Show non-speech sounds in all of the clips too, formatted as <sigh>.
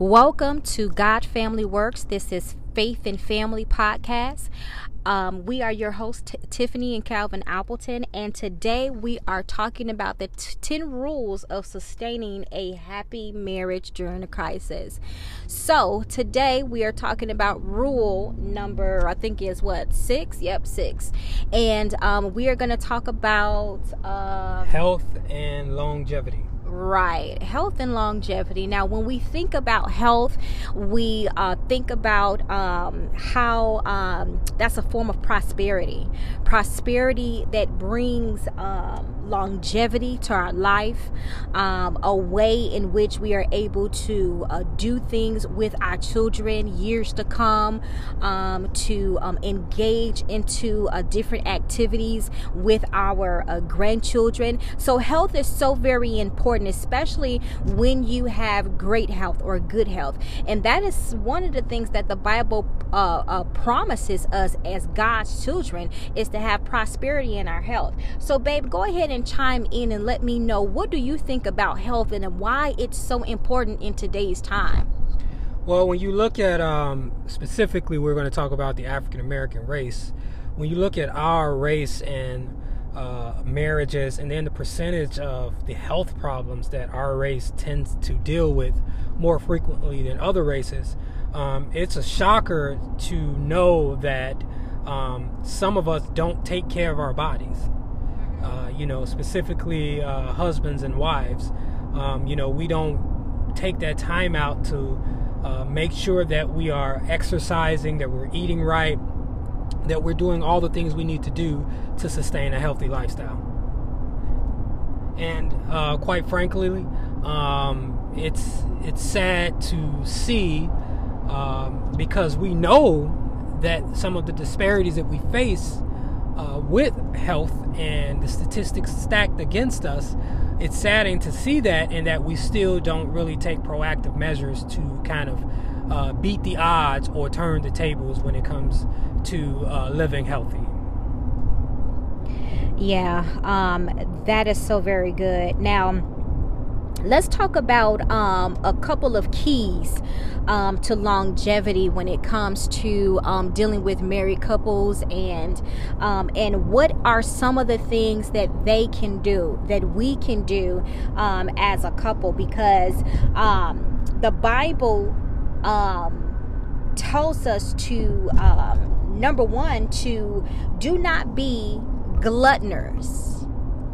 Welcome to God Family Works. This is Faith and Family Podcast. Um, we are your hosts, T- Tiffany and Calvin Appleton, and today we are talking about the t- 10 rules of sustaining a happy marriage during a crisis. So, today we are talking about rule number, I think is what, six? Yep, six. And um, we are going to talk about uh, health and longevity. Right, health and longevity. Now, when we think about health, we uh, think about um, how um, that's a form of prosperity. Prosperity that brings um, longevity to our life, um, a way in which we are able to uh, do things with our children years to come, um, to um, engage into uh, different activities with our uh, grandchildren. So, health is so very important, especially when you have great health or good health. And that is one of the things that the Bible uh, uh, promises us as God's children is to have prosperity in our health. So, babe, go ahead and chime in and let me know what do you think about health and why it's so important in today's time. Well, when you look at um, specifically, we're going to talk about the African American race. When you look at our race and uh, marriages, and then the percentage of the health problems that our race tends to deal with more frequently than other races, um, it's a shocker to know that um, some of us don't take care of our bodies uh, you know, specifically uh, husbands and wives. Um, you know, we don't take that time out to uh, make sure that we are exercising, that we're eating right, that we're doing all the things we need to do to sustain a healthy lifestyle. And uh, quite frankly, um, it's it's sad to see um, because we know that some of the disparities that we face uh, with health and the statistics stacked against us, it's saddening to see that and that we still don't really take proactive measures to kind of uh, beat the odds or turn the tables when it comes to uh, living healthy. Yeah, um, that is so very good. Now, let's talk about um, a couple of keys um, to longevity when it comes to um, dealing with married couples and um, and what are some of the things that they can do that we can do um, as a couple because um, the Bible tells us to number one to do not be gluttoners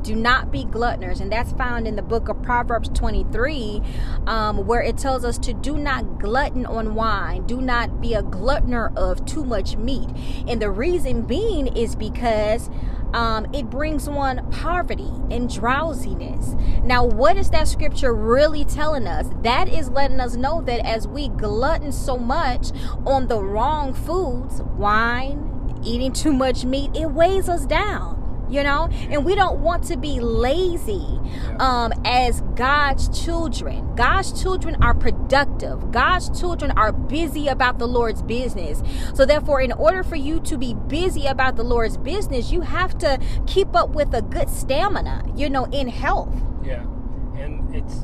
do not be gluttoners and that's found in the book of proverbs 23 um, where it tells us to do not glutton on wine do not be a gluttoner of too much meat and the reason being is because um, it brings one poverty and drowsiness. Now, what is that scripture really telling us? That is letting us know that as we glutton so much on the wrong foods, wine, eating too much meat, it weighs us down you know? And we don't want to be lazy um, as god's children. God's children are productive. God's children are busy about the lord's business. So therefore in order for you to be busy about the lord's business you have to keep up with a good stamina you know in health. Yeah. And it's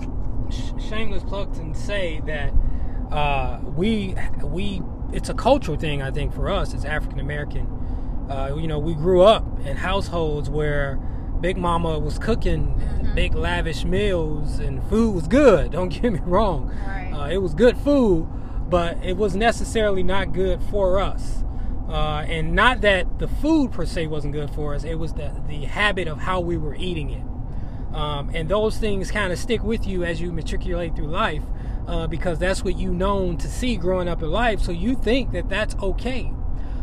shameless plug to say that uh, we we it's a cultural thing i think for us as african american uh, you know, we grew up in households where Big Mama was cooking mm-hmm. big lavish meals and food was good. <laughs> Don't get me wrong. Right. Uh, it was good food, but it was necessarily not good for us. Uh, and not that the food per se wasn't good for us, it was the, the habit of how we were eating it. Um, and those things kind of stick with you as you matriculate through life uh, because that's what you known to see growing up in life. So you think that that's okay.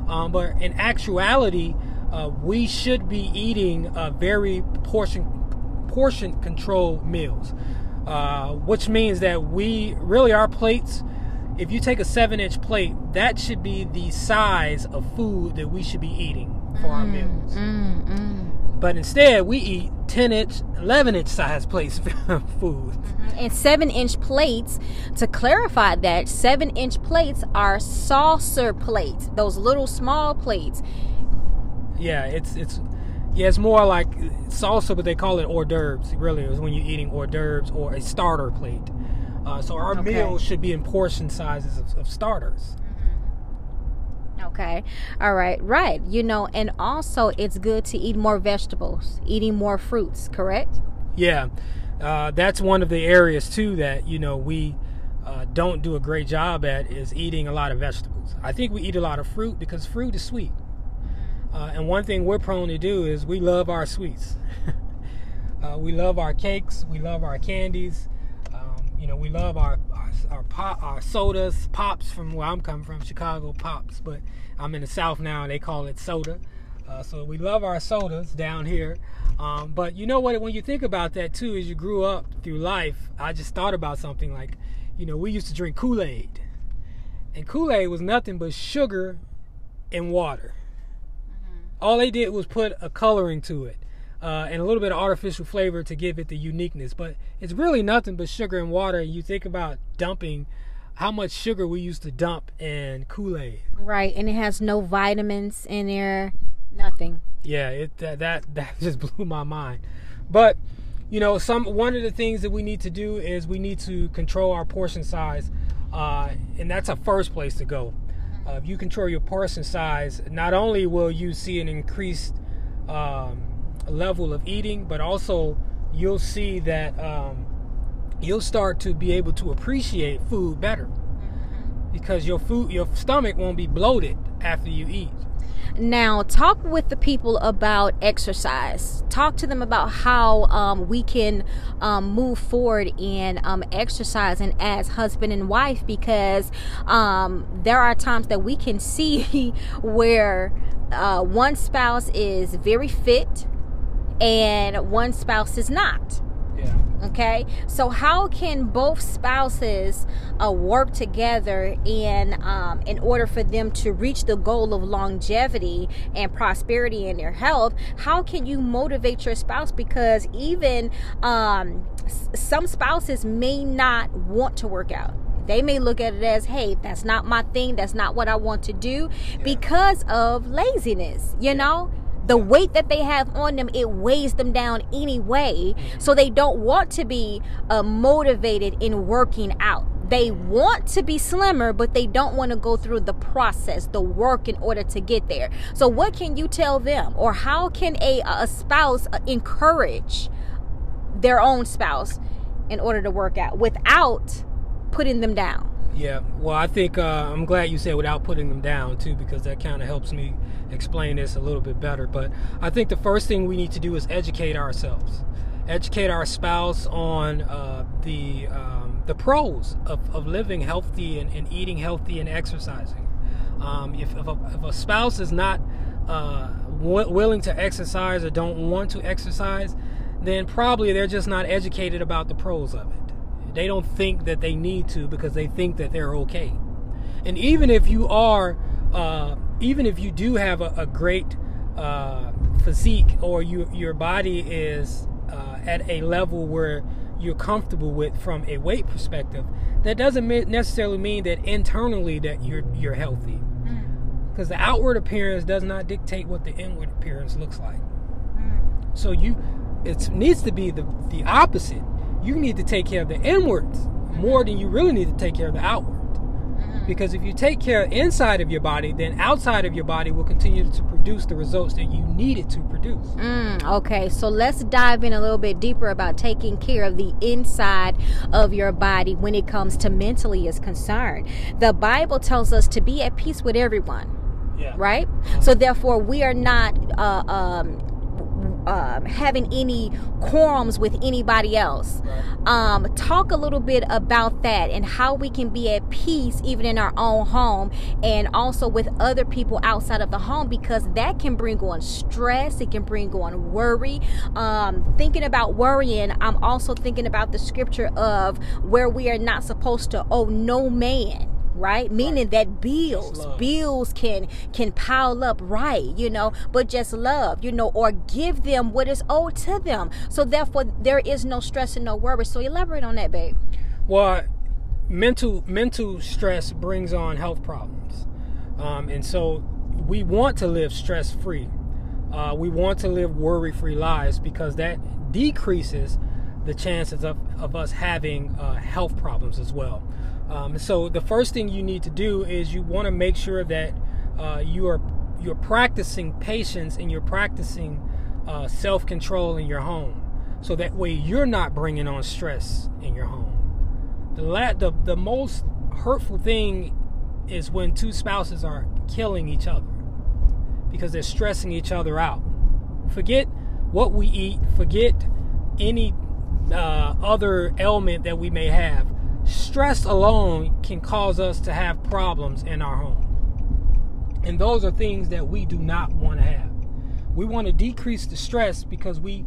Um, but in actuality, uh, we should be eating uh, very portion portion control meals, uh, which means that we really our plates. If you take a seven inch plate, that should be the size of food that we should be eating for mm, our meals. Mm, mm. But instead, we eat 10 inch, 11 inch size plates of <laughs> food. Mm-hmm. And 7 inch plates, to clarify that, 7 inch plates are saucer plates, those little small plates. Yeah, it's, it's, yeah, it's more like salsa, but they call it hors d'oeuvres. Really, is when you're eating hors d'oeuvres or a starter plate. Uh, so our Okay. meals should be in portion sizes of, of starters. Okay. All right. Right. You know, and also it's good to eat more vegetables, eating more fruits, correct? Yeah, uh, that's one of the areas too that you know we uh, don't do a great job at is eating a lot of vegetables. I think we eat a lot of fruit because fruit is sweet, uh, and one thing we're prone to do is we love our sweets. <laughs> uh, we love our cakes, we love our candies. You know, we love our our our, pop, our sodas, pops from where I'm coming from, Chicago pops, but I'm in the South now. And they call it soda. Uh, so we love our sodas down here. Um, but you know what? When you think about that too, as you grew up through life, I just thought about something like, you know, we used to drink Kool Aid, and Kool Aid was nothing but sugar and water. All they did was put a coloring to it uh, and a little bit of artificial flavor to give it the uniqueness. But it's really nothing but sugar and water. You think about dumping how much sugar we used to dump in Kool Aid. Right. And it has no vitamins in there, nothing. Yeah, it that, that <laughs> that just blew my mind. But you know, some one of the things that we need to do is we need to control our portion size, uh, and that's a first place to go. Uh, if you control your portion size, not only will you see an increased um, level of eating, but also you'll see that um, you'll start to be able to appreciate food better because your food, your stomach won't be bloated after you eat. Now, talk with the people about exercise. Talk to them about how um, we can um, move forward in um, exercising as husband and wife because um, there are times that we can <laughs> see where uh, one spouse is very fit and one spouse is not. Yeah. Okay, so how can both spouses uh, work together in um, in order for them to reach the goal of longevity and prosperity in their health? How can you motivate your spouse? Because even um, s- some spouses may not want to work out. They may look at it as, hey, that's not my thing. That's not what I want to do because of laziness, you know? The weight that they have on them it weighs them down anyway. So they don't want to be uh, motivated in working out. They want to be slimmer but they don't want to go through the process the work in order to get there. So what can you tell them? Or how can a, a spouse uh, encourage their own spouse in order to work out without putting them down Yeah, well, I think uh, I'm glad you said without putting them down too, because that kind of helps me explain this a little bit better. But I think the first thing we need to do is educate ourselves, educate our spouse on uh, the um, the pros of, of living healthy and, and eating healthy and exercising. Um, if, if, a, if a spouse is not uh, w- willing to exercise or don't want to exercise, then probably they're just not educated about the pros of it. They don't think that they need to because they think that they're okay. And even if you are, uh, even if you do have a, a great uh, physique or you, your body is uh, at a level where you're comfortable with from a weight perspective, that doesn't necessarily mean that internally that you're you're healthy. Because the outward appearance does not dictate what the inward appearance looks like. So you, it needs to be the the opposite. You need to take care of the inwards more than you really need to take care of the outward. Because if you take care of inside of your body, then outside of your body will continue to produce the results that you need it to produce. Mm, okay, so let's dive in a little bit deeper about taking care of the inside of your body when it comes to mentally is concerned. The Bible tells us to be at peace with everyone, Yeah. right? So therefore, we are not uh, um, um, having any quorums with anybody else. Um, talk a little bit about that and how we can be at peace even in our own home and also with other people outside of the home because that can bring on stress, it can bring on worry. Um, thinking about worrying, I'm also thinking about the scripture of where we are not supposed to owe no man right? Meaning that bills bills can can pile up right you know? But just love you know or give them what is owed to them. So therefore there is no stress and no worry. So elaborate on that babe. Well, mental mental stress brings on health problems, um, and so we want to live stress free. Uh, we want to live worry free lives because that decreases the chances of, of us having uh, health problems as well. Um, so the first thing you need to do is you want to make sure that uh, you are you're practicing patience and you're practicing uh, self control in your home, so that way you're not bringing on stress in your home. The la- the the most hurtful thing is when two spouses are killing each other because they're stressing each other out. Forget what we eat. Forget any uh, other ailment that we may have. Stress alone can cause us to have problems in our home. And those are things that we do not want to have. We want to decrease the stress because we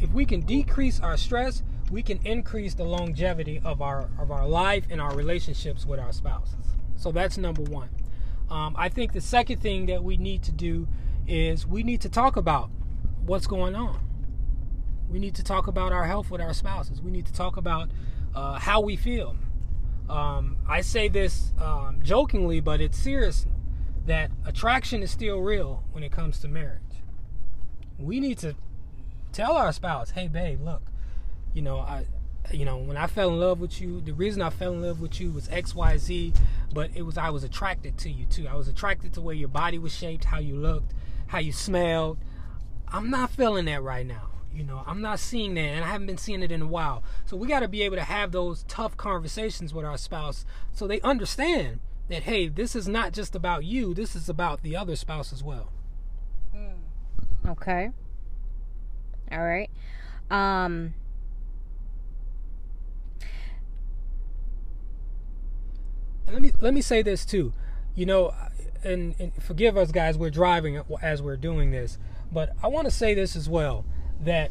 if we can decrease our stress, we can increase the longevity of our of our life and our relationships with our spouses. So that's number 1. Um, I think the second thing that we need to do is we need to talk about what's going on. We need to talk about our health with our spouses. We need to talk about uh, how we feel. Um, I say this um, jokingly, but it's serious that attraction is still real when it comes to marriage. We need to tell our spouse, "Hey, babe, look, you know, I, you know, when I fell in love with you, the reason I fell in love with you was X, Y, Z, but it was I was attracted to you too. I was attracted to where your body was shaped, how you looked, how you smelled. I'm not feeling that right now. You know, I'm not seeing that, and I haven't been seeing it in a while. So we got to be able to have those tough conversations with our spouse, so they understand that hey, this is not just about you. This is about the other spouse as well. Okay. All right. Um. And let me let me say this too. You know, and, and forgive us guys, we're driving as we're doing this, but I want to say this as well that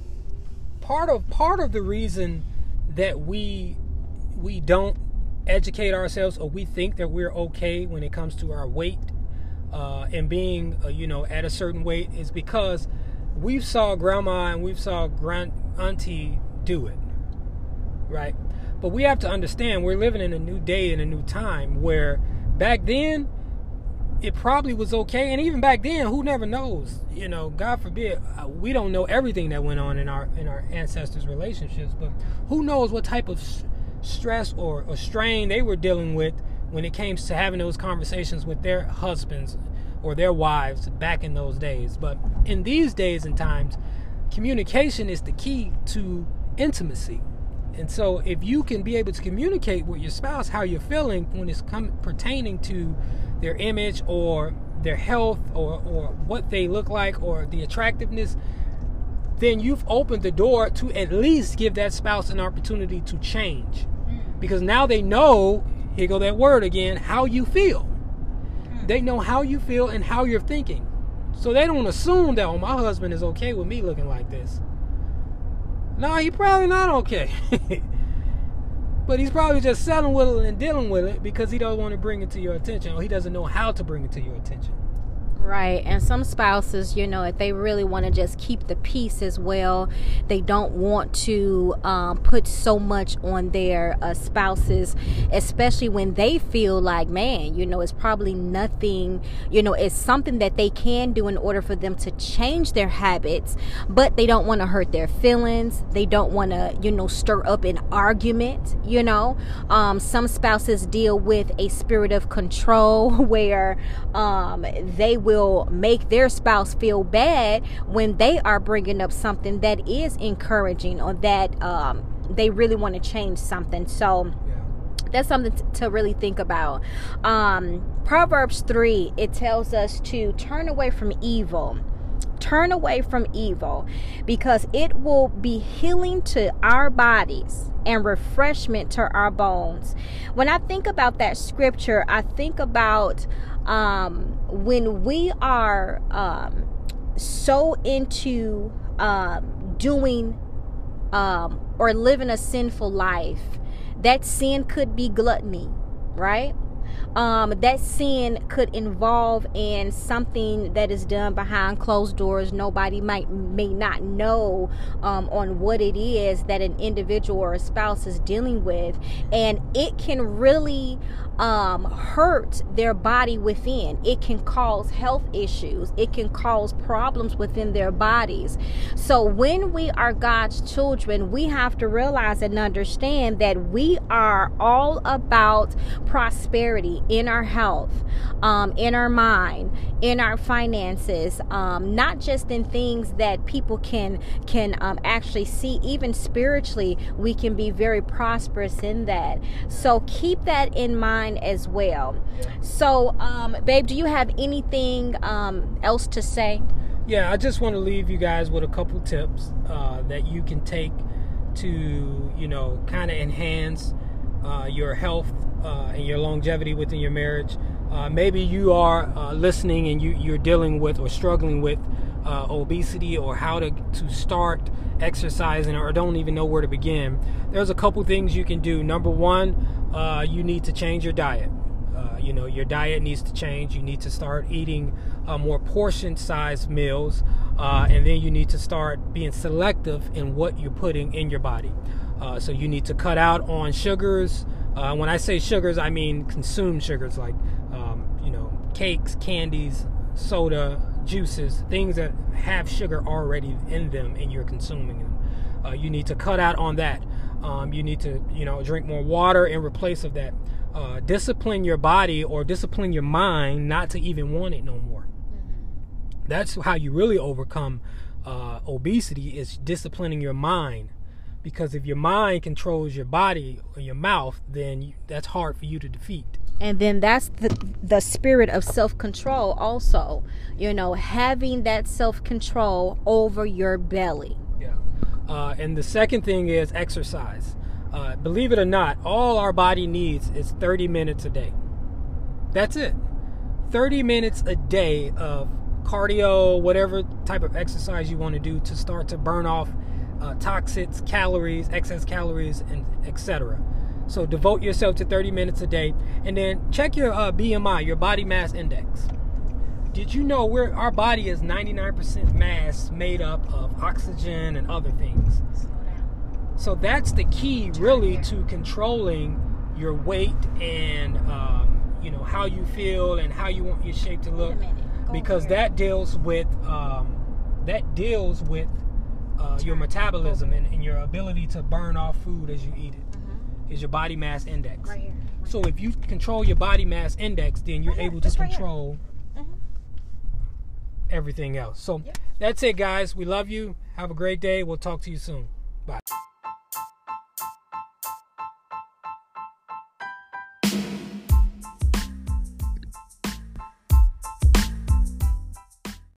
part of part of the reason that we we don't educate ourselves or we think that we're okay when it comes to our weight uh, and being uh, you know at a certain weight is because we've saw grandma and we've saw grand auntie do it right? But we have to understand we're living in a new day and a new time where back then it probably was okay. And even back then who never knows? You know god forbid uh, we don't know everything that went on in our in our ancestors relationships but who knows what type of stress or, or strain they were dealing with when it came to having those conversations with their husbands or their wives back in those days. But in these days and times communication is the key to intimacy and so if you can be able to communicate with your spouse how you're feeling when it's come pertaining to their image or their health or, or what they look like or the attractiveness, then you've opened the door to at least give that spouse an opportunity to change. Mm. Because now they know, here go that word again, how you feel. Mm. They know how you feel and how you're thinking. So they don't assume that, oh, my husband is okay with me looking like this. No, he probably not okay. <laughs> but he's probably just selling with it and dealing with it because he don't want to bring it to your attention or he doesn't know how to bring it to your attention. Right. And some spouses, you know, if they really want to just keep the peace as well, they don't want to um, put so much on their uh, spouses, especially when they feel like, man, you know, it's probably nothing, you know, it's something that they can do in order for them to change their habits, but they don't want to hurt their feelings. They don't want to, you know, stir up an argument, you know. Um, some spouses deal with a spirit of control <laughs> where um, they will will make their spouse feel bad when they are bringing up something that is encouraging or that um, they really want to change something. So, that's something to really think about. Um, Proverbs 3, it tells us to turn away from evil. Turn away from evil because it will be healing to our bodies and refreshment to our bones. When I think about that scripture, I think about um, when we are um, so into um, doing um, or living a sinful life, that sin could be gluttony, right? Um, that sin could involve in something that is done behind closed doors. Nobody might may not know um, on what it is that an individual or a spouse is dealing with, and it can really um, hurt their body within. It can cause health issues, it can cause problems within their bodies. So, when we are God's children, we have to realize and understand that we are all about prosperity in our health, um, in our mind, in our finances, um, not just in things that people can can um, actually see. Even spiritually, we can be very prosperous in that. So keep that in mind as well. So, um, babe, do you have anything um, else to say? Yeah, I just want to leave you guys with a couple tips uh, that you can take to, you know, kind of enhance uh, your health uh, and your longevity within your marriage. Uh, maybe you are uh, listening and you, you're dealing with or struggling with uh, obesity or how to, to start exercising or don't even know where to begin. There's a couple things you can do. Number one, uh, you need to change your diet. you know, your diet needs to change. You need to start eating more portion sized meals. and then you need to start being selective in what you're putting in your body. so you need to cut out on sugars. Uh, when I say sugars, I mean consumed sugars like, um, you know, cakes, candies, soda, juices, things that have sugar already in them and you're consuming them. Uh, you need to cut out on that. Um, you need to, you know, drink more water in replace of that. Uh, discipline your body or discipline your mind not to even want it no more. Mm-hmm. That's how you really overcome uh, obesity is disciplining your mind because if your mind controls your body or your mouth then you, that's hard for you to defeat. And then that's the the spirit of self-control also you know having that self-control over your belly. Yeah. Uh, and the second thing is exercise. Uh, believe it or not all our body needs is 30 minutes a day. That's it. 30 minutes a day of cardio whatever type of exercise you want to do to start to burn off uh, toxins, calories, excess calories, and etc. So devote yourself to 30 minutes a day, and then check your uh, BMI, your body mass index. Did you know where our body is 99% mass made up of oxygen and other things? So that's the key, really, to controlling your weight and um, you know how you feel and how you want your shape to look, because that deals with um, that deals with uh, your metabolism and, and, your ability to burn off food as you eat it mm-hmm. is your body mass index. Right here. Right so if you control your body mass index, then you're right able to control mm-hmm. everything else. So yep. that's it, guys. We love you. Have a great day. We'll talk to you soon. Bye.